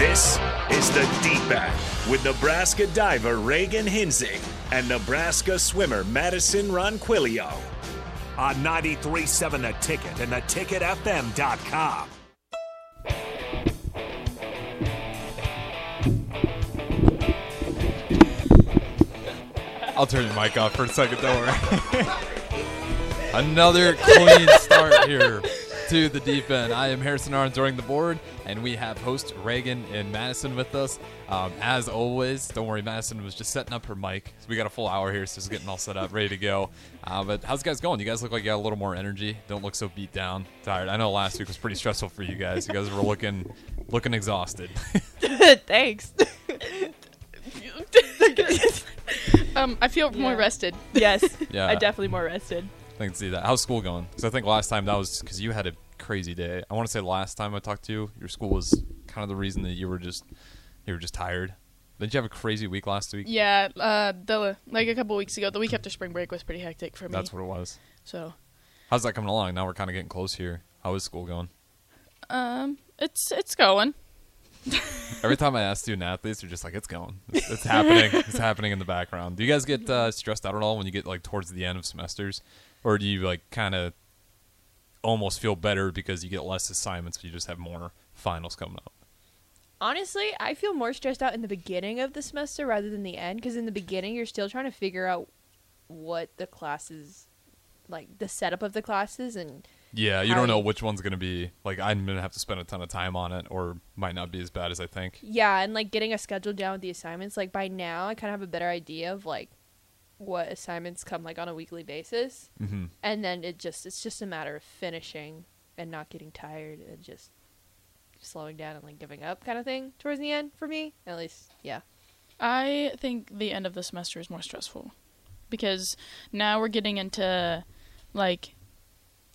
This is the Deep End with Nebraska diver Reagan Hinzig and Nebraska swimmer Madison Ronquillo on 93.7 The Ticket and theticketfm.com. I'll turn your mic off for a second, don't worry. Another clean start here to the deep end. I am Harrison Arns during the board, and we have host Reagan and Madison with us. Um, as always, don't worry, Madison was just setting up her mic. So we got a full hour here, so it's getting all set up, ready to go. Uh, but how's it guys going? You guys look like you got a little more energy. Don't look so beat down, tired. I know last week was pretty stressful for you guys. You guys were looking looking exhausted. Thanks. Um, I feel more rested. yes. Yeah. I definitely more rested. I can see that. How's school going? Because I think last time that was because you had a crazy day. I want to say last time I talked to you, your school was kind of the reason that you were just you were just tired. Didn't you have a crazy week last week? Yeah, uh, the like a couple weeks ago, the week after spring break was pretty hectic for me. That's what it was. so, How's that coming along? Now we're kind of getting close here. How is school going? um, it's it's going. Every time I ask student athletes, they're just like, "It's going. It's, it's happening. It's happening in the background." Do you guys get uh, stressed out at all when you get like towards the end of semesters, or do you like kind of almost feel better because you get less assignments, but you just have more finals coming up? Honestly, I feel more stressed out in the beginning of the semester rather than the end because in the beginning you're still trying to figure out what the classes like the setup of the classes and Yeah, you don't know which one's gonna be like. I'm gonna have to spend a ton of time on it, or might not be as bad as I think. yeah, and like getting a schedule down with the assignments. Like by now, I kind of have a better idea of like what assignments come like on a weekly basis, hmm and then it just it's just a matter of finishing and not getting tired and just slowing down and like giving up kind of thing towards the end for me at least. Yeah. I think the end of the semester is more stressful because now we're getting into like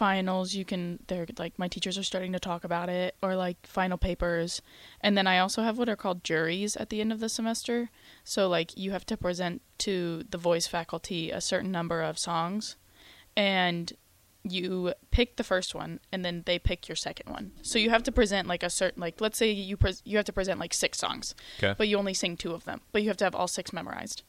finals. You can they're like my teachers are starting to talk about it or like final papers, and then I also have what are called juries at the end of the semester. So like you have to present to the voice faculty a certain number of songs, and you pick the first one and then they pick your second one. So you have to present like a certain like let's say you pres you have to present like six songs Okay. but you only sing two of them. But you have to have all six memorized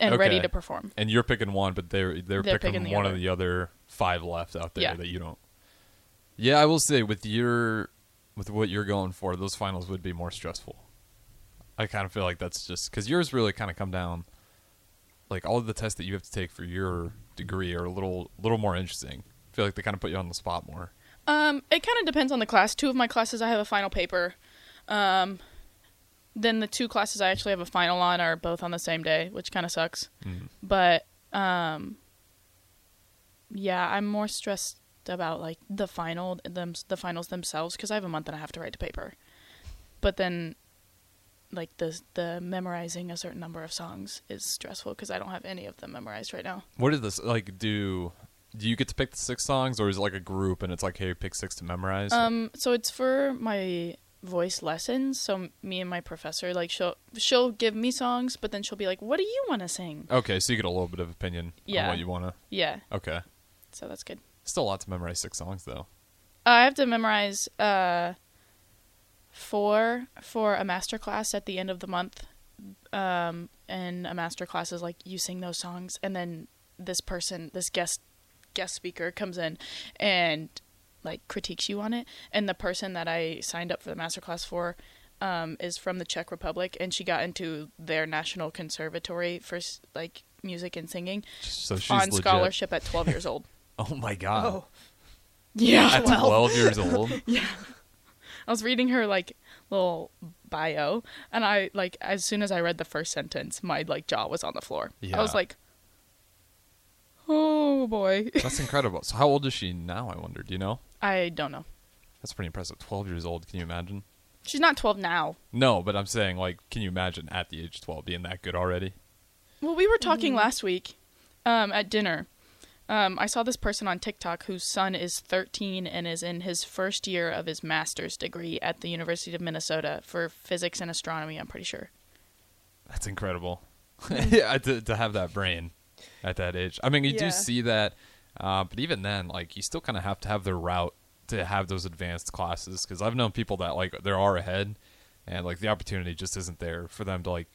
and ready to perform. And you're picking one, but they're they're, They're picking, picking the one other. of the other five left out there Yeah. that you don't. Yeah, I will say with your with what you're going for, those finals would be more stressful. I kind of feel like that's just because yours really kind of come down. Like all of the tests that you have to take for your degree are a little little more interesting. I feel like they kind of put you on the spot more. Um, it kind of depends on the class. Two of my classes I have a final paper. Um, then the two classes I actually have a final on are both on the same day, which kind of sucks. Mm. But um, yeah, I'm more stressed about like the final them the finals themselves because I have a month and a half to write the paper. But then, like the the memorizing a certain number of songs is stressful because I don't have any of them memorized right now. What did this like do? Do you get to pick the six songs, or is it like a group and it's like, hey, pick six to memorize? Um, so it's for my voice lessons. So me and my professor, like she'll she'll give me songs, but then she'll be like, "What do you want to sing?" okay, so you get a little bit of opinion on Yeah. what you want to. Yeah, Okay. so that's good. Still a lot to memorize six songs though. Uh, I have to memorize uh four for a master class at the end of the month. Um, and a master class is like you sing those songs, and then this person, this guest guest speaker, comes in and like critiques you on it. And the person that I signed up for the masterclass for um, is from the Czech Republic, and she got into their national conservatory for like music and singing So she's on legit. scholarship at 12 years old. Oh my god. Oh. Yeah, At 12 years old. Yeah. I was reading her like little bio, and I like as soon as I read the first sentence, my like jaw was on the floor. I was like, "Oh boy." That's incredible. So how old is she now, I wonder? Do you know? I don't know. That's pretty impressive. 12 years old. Can you imagine? She's not 12 now. No, but I'm saying like can you imagine at the age of 12 being that good already? Well, we were talking last week um, at dinner. Um, I saw this person on TikTok whose son is 13 and is in his first year of his master's degree at the University of Minnesota for physics and astronomy. I'm pretty sure. That's incredible. Mm. yeah, to, to have that brain at that age. I mean, you Yeah. do see that, uh, but even then, like, you still kind of have to have the route to have those advanced classes. Because I've known people that like they are ahead, and like the opportunity just isn't there for them to like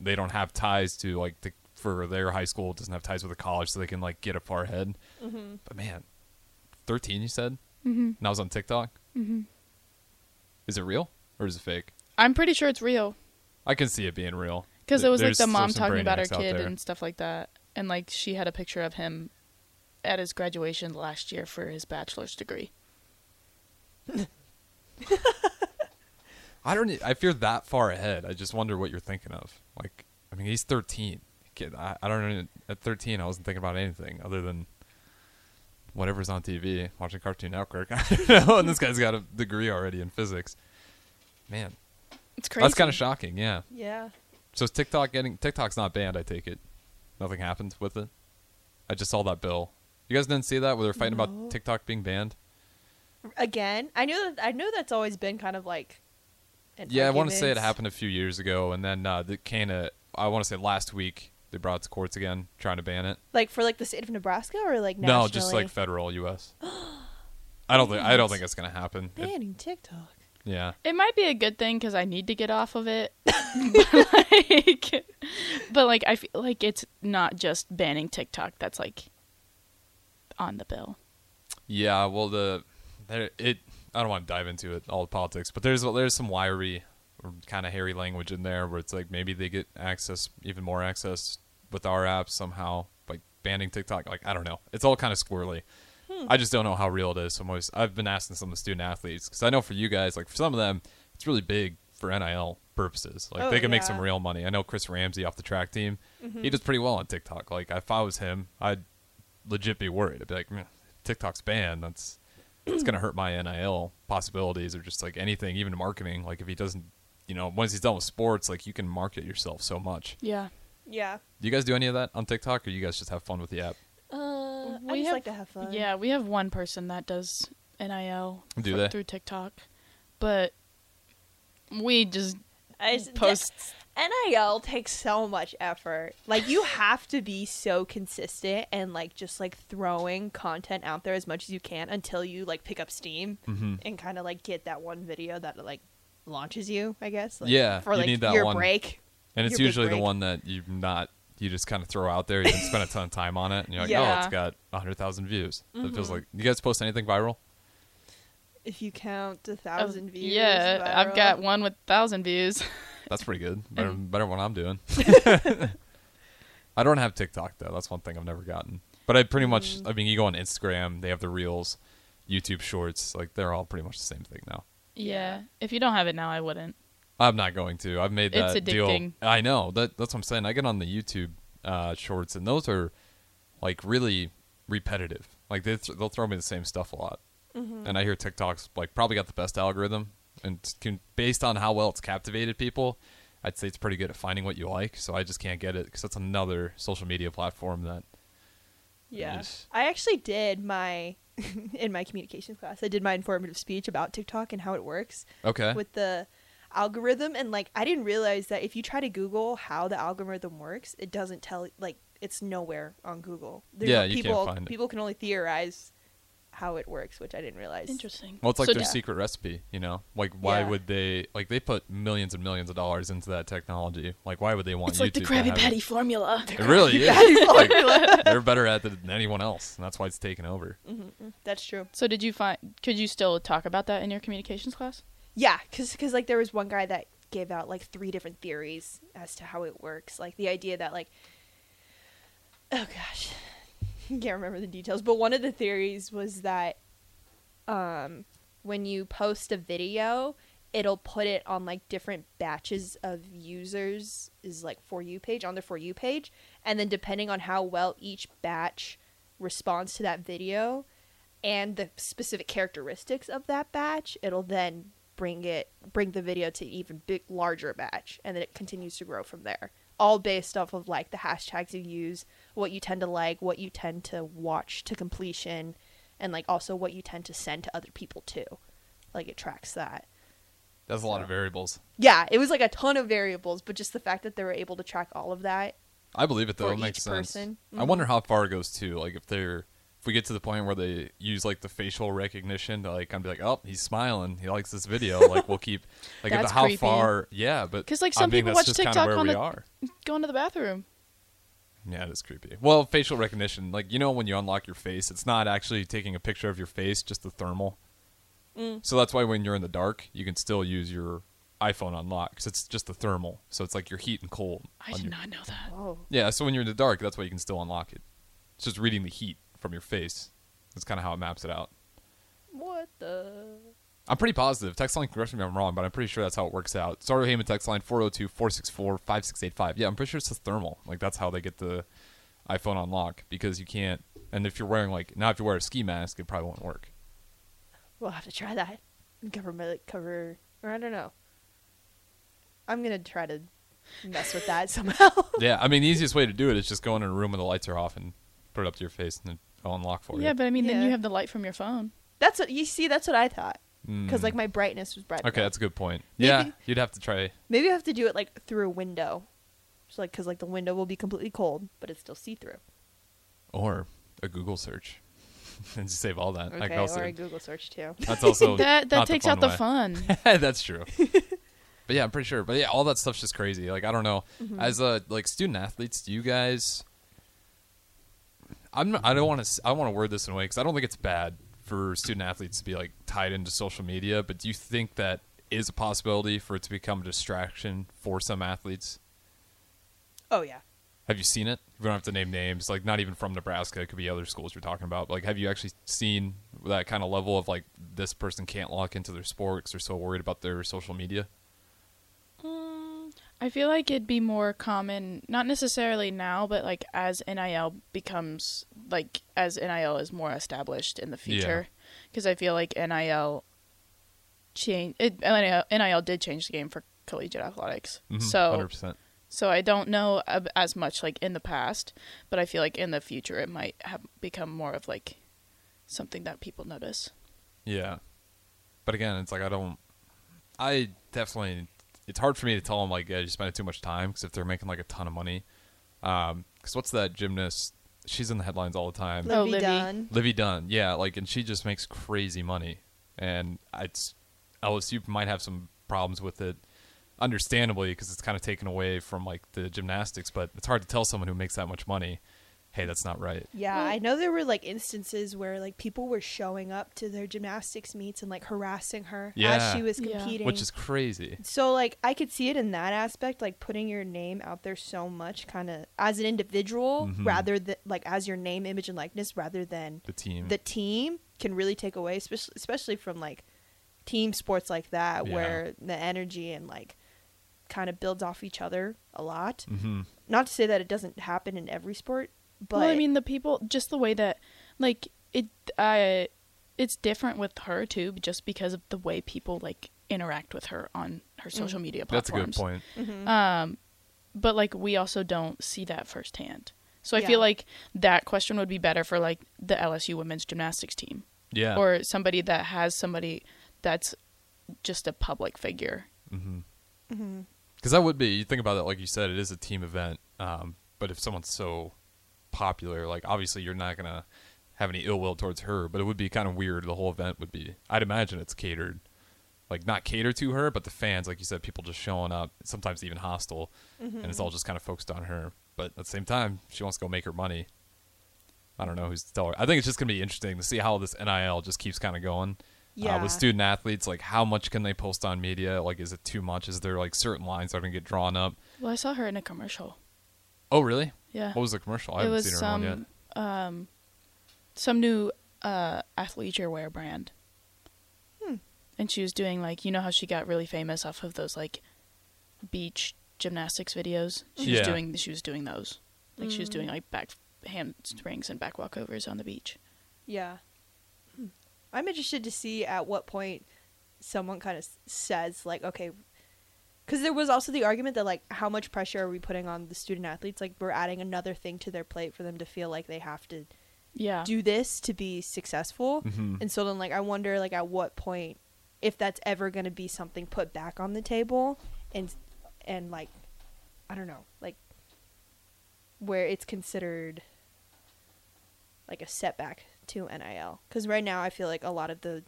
they don't have ties to like the for their high school doesn't have ties with a college so they can like get a far ahead. Mm-hmm. But man, thirteen you said? Mm-hmm. And I was on TikTok. Mm-hmm. Is it real or is it fake? I'm pretty sure it's real I can see it being real because it was like the mom talking about her kid there. and stuff like that, and like she had a picture of him at his graduation last year for his bachelor's degree. I don't. I fear that far ahead. I just wonder what you're thinking of. Like, I mean, he's 13. Kid, I, I don't know. At 13, I wasn't thinking about anything other than whatever's on TV, watching Cartoon Network. I don't know. And this guy's got a degree already in physics. Man, It's crazy. that's kind of shocking. Yeah. Yeah. So is TikTok getting TikTok's not banned? I take it. Nothing happened with it. I just saw that bill. You guys didn't see that where they're fighting No. about TikTok being banned? Again, I know that I know that's always been kind of like. an Yeah, I want to say it happened a few years ago, and then uh, the kind of I want to say last week they brought it to courts again, trying to ban it. Like for like the state of Nebraska or like nationally? No, just like federal U.S. I don't think I don't think it's gonna happen. It- banning TikTok. yeah, It might be a good thing because I need to get off of it. But, like, but like I feel like it's not just banning TikTok. That's like on the bill. yeah. Well, the there it. I don't want to dive into it all the politics, but there's there's some wiry, kind of hairy language in there where it's like maybe they get access, even more access with our apps somehow, like banning TikTok. Like I don't know. It's all kind of squirrely. Hmm. I just don't know how real it is. So I'm always, I've been asking some of the student athletes because I know for you guys, like for some of them, it's really big for NIL purposes. Like Oh, they can make some real money. I know Chris Ramsey off the track team, he does pretty well on TikTok. Like if I was him, I'd legit be worried. I'd be like, TikTok's banned. That's it's gonna hurt my NIL possibilities or just like anything, even marketing. Like if he doesn't, you know, once he's done with sports, like you can market yourself so much. Yeah. Yeah. Do you guys do any of that on TikTok, or you guys just have fun with the app? Uh, I We just have- like to have fun. Yeah, we have one person that does NIL Do fr- they? through TikTok, but we just I just, post. NIL takes so much effort. Like you have to be so consistent and like just like throwing content out there as much as you can until you like pick up steam Mm-hmm. and kind of like get that one video that like launches you. I guess. Like, Yeah, For like your one. break. And it's usually the one that you not you just kind of throw out there. You didn't spend a ton of time on it, and you're like, oh, it's got hundred thousand views. It feels Mhm. like you guys post anything viral? If you count a uh, thousand views. yeah, I've got one with thousand views. That's pretty good. Better, better than what I'm doing. I don't have TikTok though. That's one thing I've never gotten. But I pretty much. Mm. I mean, you go on Instagram. They have the Reels, YouTube Shorts. Like they're all pretty much the same thing now. yeah, if you don't have it now, I wouldn't. I'm not going to. I've made It's that deal. I know. That that's what I'm saying. I get on the YouTube uh, shorts, and those are like really repetitive. Like they th- they'll throw me the same stuff a lot. Mm-hmm. And I hear TikTok's like probably got the best algorithm, and can, based on how well it's captivated people, I'd say it's pretty good at finding what you like. So I just can't get it because that's another social media platform that. Yeah. Yeesh. I actually did my in my communications class. I did my informative speech about TikTok and how it works Okay. with the algorithm and like I didn't realize that if you try to Google how the algorithm works, it doesn't tell like it's nowhere on Google. There's Yeah, no- you can't people it. people can only theorize how it works, which I didn't realize. Interesting. Well, it's like So their d- secret recipe, you know. Like, why Yeah. would they? Like, they put millions and millions of dollars into that technology. Like, why would they want It's YouTube like the to Krabby have it? Patty formula. It really is. Patty Like, they're better at it than anyone else, and that's why it's taken over. Mhm, That's true. So did you find? Could you still talk about that in your communications class? Yeah, because cause, like there was one guy that gave out like three different theories as to how it works. Like the idea that like, oh gosh, can't remember the details, but one of the theories was that um, when you post a video, it'll put it on like different batches of users is like for you page on the for you page, and then depending on how well each batch responds to that video and the specific characteristics of that batch, it'll then bring it bring the video to even big larger batch and then it continues to grow from there. All based off of like the hashtags you use, what you tend to like, what you tend to watch to completion, and like also what you tend to send to other people too. Like it tracks that. That's a lot of variables. Yeah, it was like a ton of variables, but just the fact that they were able to track all of that I believe it though. It makes sense. person. I wonder mm-hmm. how far it goes too. Like, if they're if we get to the point where they use like the facial recognition to like kind of be like, oh, he's smiling, he likes this video, like we'll keep like That's how creepy. far, yeah, but because like, I some people watch kind TikTok of on the- are. Go into the bathroom. Yeah, it is creepy. Well, facial recognition, like you know when you unlock your face, it's not actually taking a picture of your face, just the thermal. Mm. So that's why when you're in the dark, you can still use your iPhone unlock because it's just the thermal. So it's like your heat and cold. I did your- not know that. Whoa. Yeah, so when you're in the dark, that's why you can still unlock it. It's just reading the heat from your face. That's kind of how it maps it out. What the? I'm pretty positive. Text line, correct me if I'm wrong, but I'm pretty sure that's how it works out. Starter Heyman text line 402 464 5685. Yeah, I'm pretty sure it's the thermal. Like, that's how they get the iPhone unlock because you can't. And if you're wearing, like, now if you wear a ski mask, it probably won't work. We'll have to try that. Cover my cover, or I don't know. I'm gonna try to mess with that somehow. yeah, I mean, the easiest way to do it is just go in a room when the lights are off and put it up to your face and it'll unlock for Yeah, you. Yeah, but I mean, then you have the light from your phone. that's what you see. That's what I thought. Because Mm. like my brightness was bright. Okay, enough. that's a good point. Maybe- Yeah, you'd have to try. Maybe I have to do it like through a window. Just like because like the window will be completely cold, but it's still see through. Or a Google search and just save all that. I Okay, can also, or a Google search too. that's also that that not the takes fun out the way. fun. That's true. but yeah, I'm pretty sure. But yeah, all that stuff's just crazy. Like I don't know. Mm-hmm. As a like student athletes, do you guys? I'm. I don't want to. I want to word this in a way because I don't think it's bad for student athletes to be like tied into social media. But do you think that is a possibility for it to become a distraction for some athletes? Oh yeah. Have you seen it? We don't have to name names. Like not even from Nebraska. It could be other schools you're talking about. Like, have you actually seen that kind of level of like this person can't lock into their sport because they're so worried about their social media? I feel like it'd be more common, not necessarily now, but like as NIL becomes like as NIL is more established in the future, because I feel like NIL change it. NIL, NIL did change the game for collegiate athletics, Mhm, so 100%. so I don't know as much like in the past, but I feel like in the future it might have become more of like something that people notice. Yeah. But again, it's like I don't. I definitely. It's hard for me to tell them like, yeah, you spending too much time because if they're making like a ton of money, um, because what's that gymnast? She's in the headlines all the time. Oh, Livvy Livvy. Dunne. Livvy Dunne, yeah, like, and she just makes crazy money, and it's LSU might have some problems with it, understandably, because it's kind of taken away from like the gymnastics. But it's hard to tell someone who makes that much money, hey, that's not right. Yeah, I know there were like instances where like people were showing up to their gymnastics meets and like harassing her Yeah. as she was Yeah. competing. Which is crazy. so like I could see it in that aspect, like putting your name out there so much, kind of as an individual, Mhm. rather than like as your name, image, and likeness, rather than The team. the team can really take away, especially especially from like team sports like that, Yeah. where the energy and like kind of builds off each other a lot. hmm Not to say that it doesn't happen in every sport, but well, I mean, the people, just the way that, like, it, I, it's different with her too, just because of the way people like interact with her on her social media platforms. That's a good platforms. point. Mhm. Um, but like we also don't see that firsthand. So I Yeah. feel like that question would be better for like the LSU women's gymnastics team Yeah. or somebody that has somebody that's just a public figure. hmm Mhm. Because that would be, you think about it, like you said, it is a team event. Um, but if someone's so popular, like obviously you're not gonna have any ill will towards her, but it would be kind of weird. The whole event would be. I'd imagine it's catered, like not catered to her, but the fans, like you said, people just showing up, sometimes even hostile, and it's all just kind of focused on her. But at the same time, she wants to go make her money. I don't know who's to tell her. I think it's just gonna be interesting to see how this NIL just keeps kind of going. Yeah. Uh, with student athletes, like how much can they post on media? Like, is it too much? Is there like certain lines that are gonna get drawn up? Well, I saw her in a commercial. Oh, really? Yeah. What was the commercial? I it haven't was seen her in some one yet. um some new uh athleisure wear brand. Hmm. And she was doing like you know how she got really famous off of those like beach gymnastics videos. She Yeah. was doing she was doing those. Like she was Mm. doing like back handsprings and back walkovers on the beach. Yeah. Hmm. I'm interested to see at what point someone kind of says like, okay, because there was also the argument that like, how much pressure are we putting on the student athletes? Like, we're adding another thing to their plate for them to feel like they have to Yeah. do this to be successful. Mhm. And so then, like, I wonder like at what point if that's ever going to be something put back on the table, and and like, I don't know, like where it's considered like a setback to NIL? Because right now I feel like a lot of the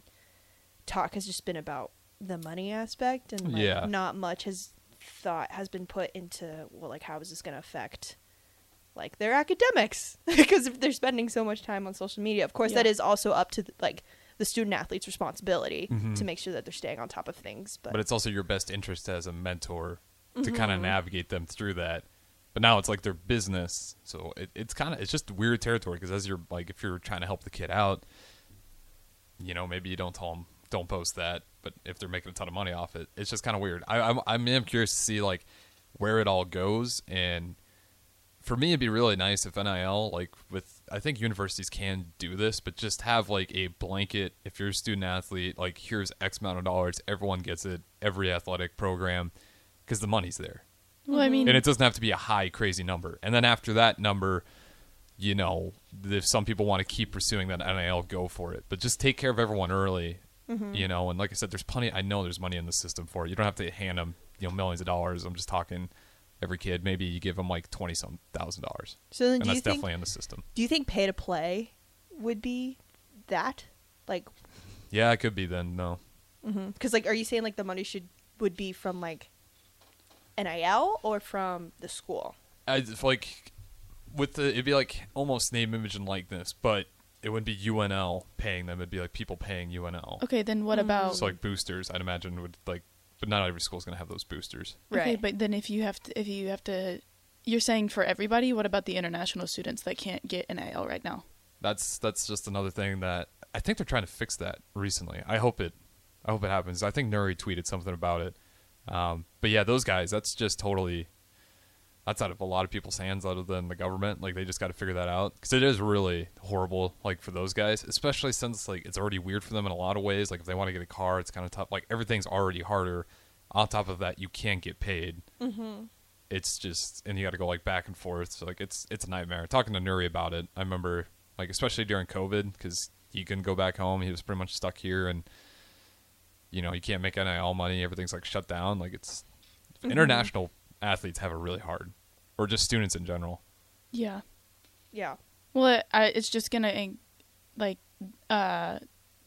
talk has just been about the money aspect, and like, Yeah. not much has thought has been put into well, like how is this going to affect like their academics? Because if they're spending so much time on social media, of course that Yeah. is also up to like the student athlete's responsibility Mhm. to make sure that they're staying on top of things. But, but it's also your best interest as a mentor to kind Mm-hmm. of navigate them through that. But now it's like their business, so it, it's kind of it's just weird territory because as you're like if you're trying to help the kid out, you know maybe you don't tell them don't post that, but if they're making a ton of money off it, it's just kind of weird. I, I'm I'm am curious to see like where it all goes and for me it'd be really nice if NIL like with I think universities can do this but just have like a blanket. If you're a student athlete like here's x amount of dollars everyone gets it every athletic program cuz the money's there. Well, I mean, and it doesn't have to be a high crazy number. And then after that number you know if some people want to keep pursuing that NIL go for it. But just take care of everyone early Mm-hmm. you know and like I said there's plenty I know there's money in the system for it. You don't have to hand them you know millions of dollars. I'm just talking every kid. Maybe you give them like 20 some thousand dollars. So then and do that's you think definitely in the system. do you think pay to play would be that? Like yeah it could be then no. Mm-hmm. Because like, are you saying like the money should would be from like NIL or from the school? I like with the it'd be like almost name image and likeness but it wouldn't be UNL paying them it'd be like people paying UNL okay, then Mm. what about? so like boosters I'd imagine would like but not every school's gonna have those boosters Okay, Right. but then if you have to, if you have to, you're saying for everybody. What about the international students that can't get NIL right now? that's that's just another thing that I think they're trying to fix that recently. I hope it I hope it happens. I think Nuri tweeted something about it. Um, but yeah, those guys, that's just totally that's out of a lot of people's hands other than the government. Like they just got to figure that out because it is really horrible. Like for those guys, especially since like it's already weird for them in a lot of ways. Like if they want to get a car, it's kind of tough. Like everything's already harder. On top of that, you can't get paid. Mm-hmm. It's just and you got to go like back and forth. So like it's it's a nightmare. Talking to Nuri about it, I remember like especially during COVID because he couldn't go back home. He was pretty much stuck here and you know, you can't make NIL money. Everything's like shut down. Like it's international athletes have it really hard, or just students in general. Yeah. Yeah. Well, it, I, it's just gonna like uh,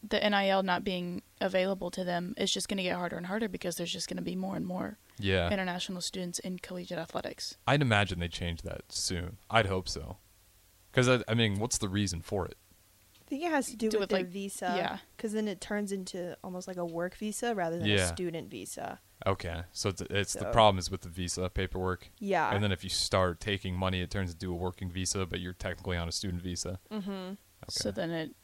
the NIL not being available to them. It's just gonna get harder and harder because there's just gonna be more and more Yeah, international students in collegiate athletics. I'd imagine they change that soon. I'd hope so. Because I, I mean, what's the reason for it? I think it has to do, Do with with, their like- visa. yeah. Because then it turns into almost like a work visa rather than Yeah. a student visa. Okay, so it's, it's the problem is with the visa paperwork, Yeah. and then if you start taking money, it turns into a working visa, but you're technically on a student visa. mm-hmm. Okay. So then it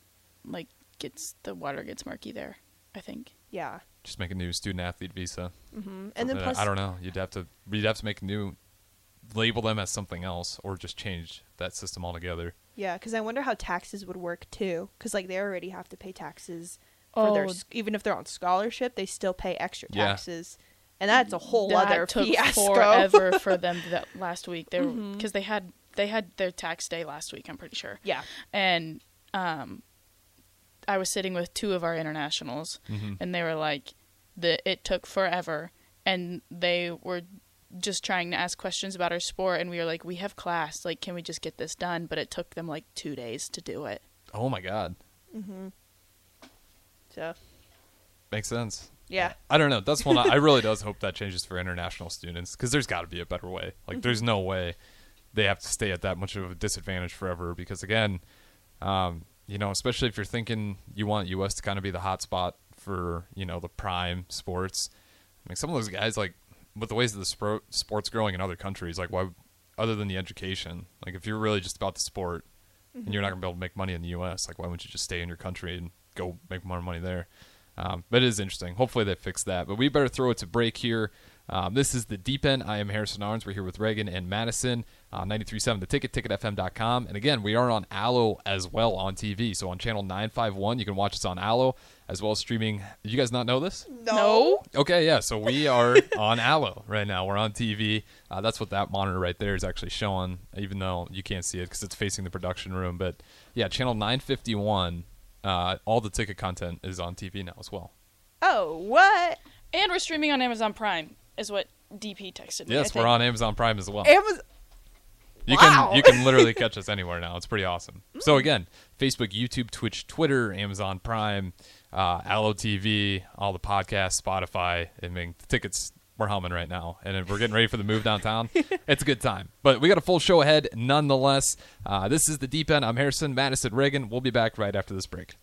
like gets the water gets murky there. I think. Yeah. just make a new student athlete visa. Mm-hmm. And then Uh, plus, I don't know. You'd have to you'd have to make a new label them as something else, or just change that system altogether. yeah, because I wonder how taxes would work too. Because like they already have to pay taxes for their Oh. s- even if they're on scholarship, they still pay extra taxes. Yeah. Taxes, and that's a whole lot that other took fiasco. forever for them that last week. They because they had they had their tax day last week. I'm pretty sure. yeah. And um, I was sitting with two of our internationals, Mhm. and they were like, "the It took forever," and they were just trying to ask questions about our sport, and we were like, "We have class. Like, can we just get this done?" But it took them like two days to do it. Oh my god, Mm-hmm. So makes sense. Yeah. I don't know. That's one I, I really does hope that changes for international students because there's got to be a better way. Like, Mm-hmm. there's no way they have to stay at that much of a disadvantage forever. Because again, um, you know, especially if you're thinking you want U.S. to kind of be the hot spot for you know the prime sports. I mean, some of those guys like with the ways that the spro- sports growing in other countries, like why, other than the education, like if you're really just about the sport and you're not gonna be able to make money in the U.S., like why wouldn't you just stay in your country and go make more money there? Um, but it is interesting. Hopefully they fix that. But we better throw it to break here. Um, this is the Deep End. I am Harrison Arns. We're here with Reagan and Madison. Uh, 93.7 The Ticket, ticketfm.com. And again, we are on Allo as well on TV. So on channel 951, you can watch us on Allo as well as streaming. Did you guys not know this? No. Okay, yeah. So we are on Allo right now. We're on TV. Uh, that's what that monitor right there is actually showing, even though you can't see it because it's facing the production room. But yeah, channel 951. Uh, all the ticket content is on TV now as well. Oh, what? And we're streaming on Amazon Prime, is what DP texted me. I Yes, we're think. on Amazon Prime as well. Amazon. You Wow. can you can literally catch us anywhere now. It's pretty awesome. So again, Facebook, YouTube, Twitch, Twitter, Amazon Prime, uh, Allo TV, all the podcasts, Spotify. I mean, the tickets we're humming right now, and if we're getting ready for the move downtown. it's a good time. But we got a full show ahead, nonetheless. Uh, this is the Deep End. I'm Harrison, Madison, Reagan. We'll be back right after this break.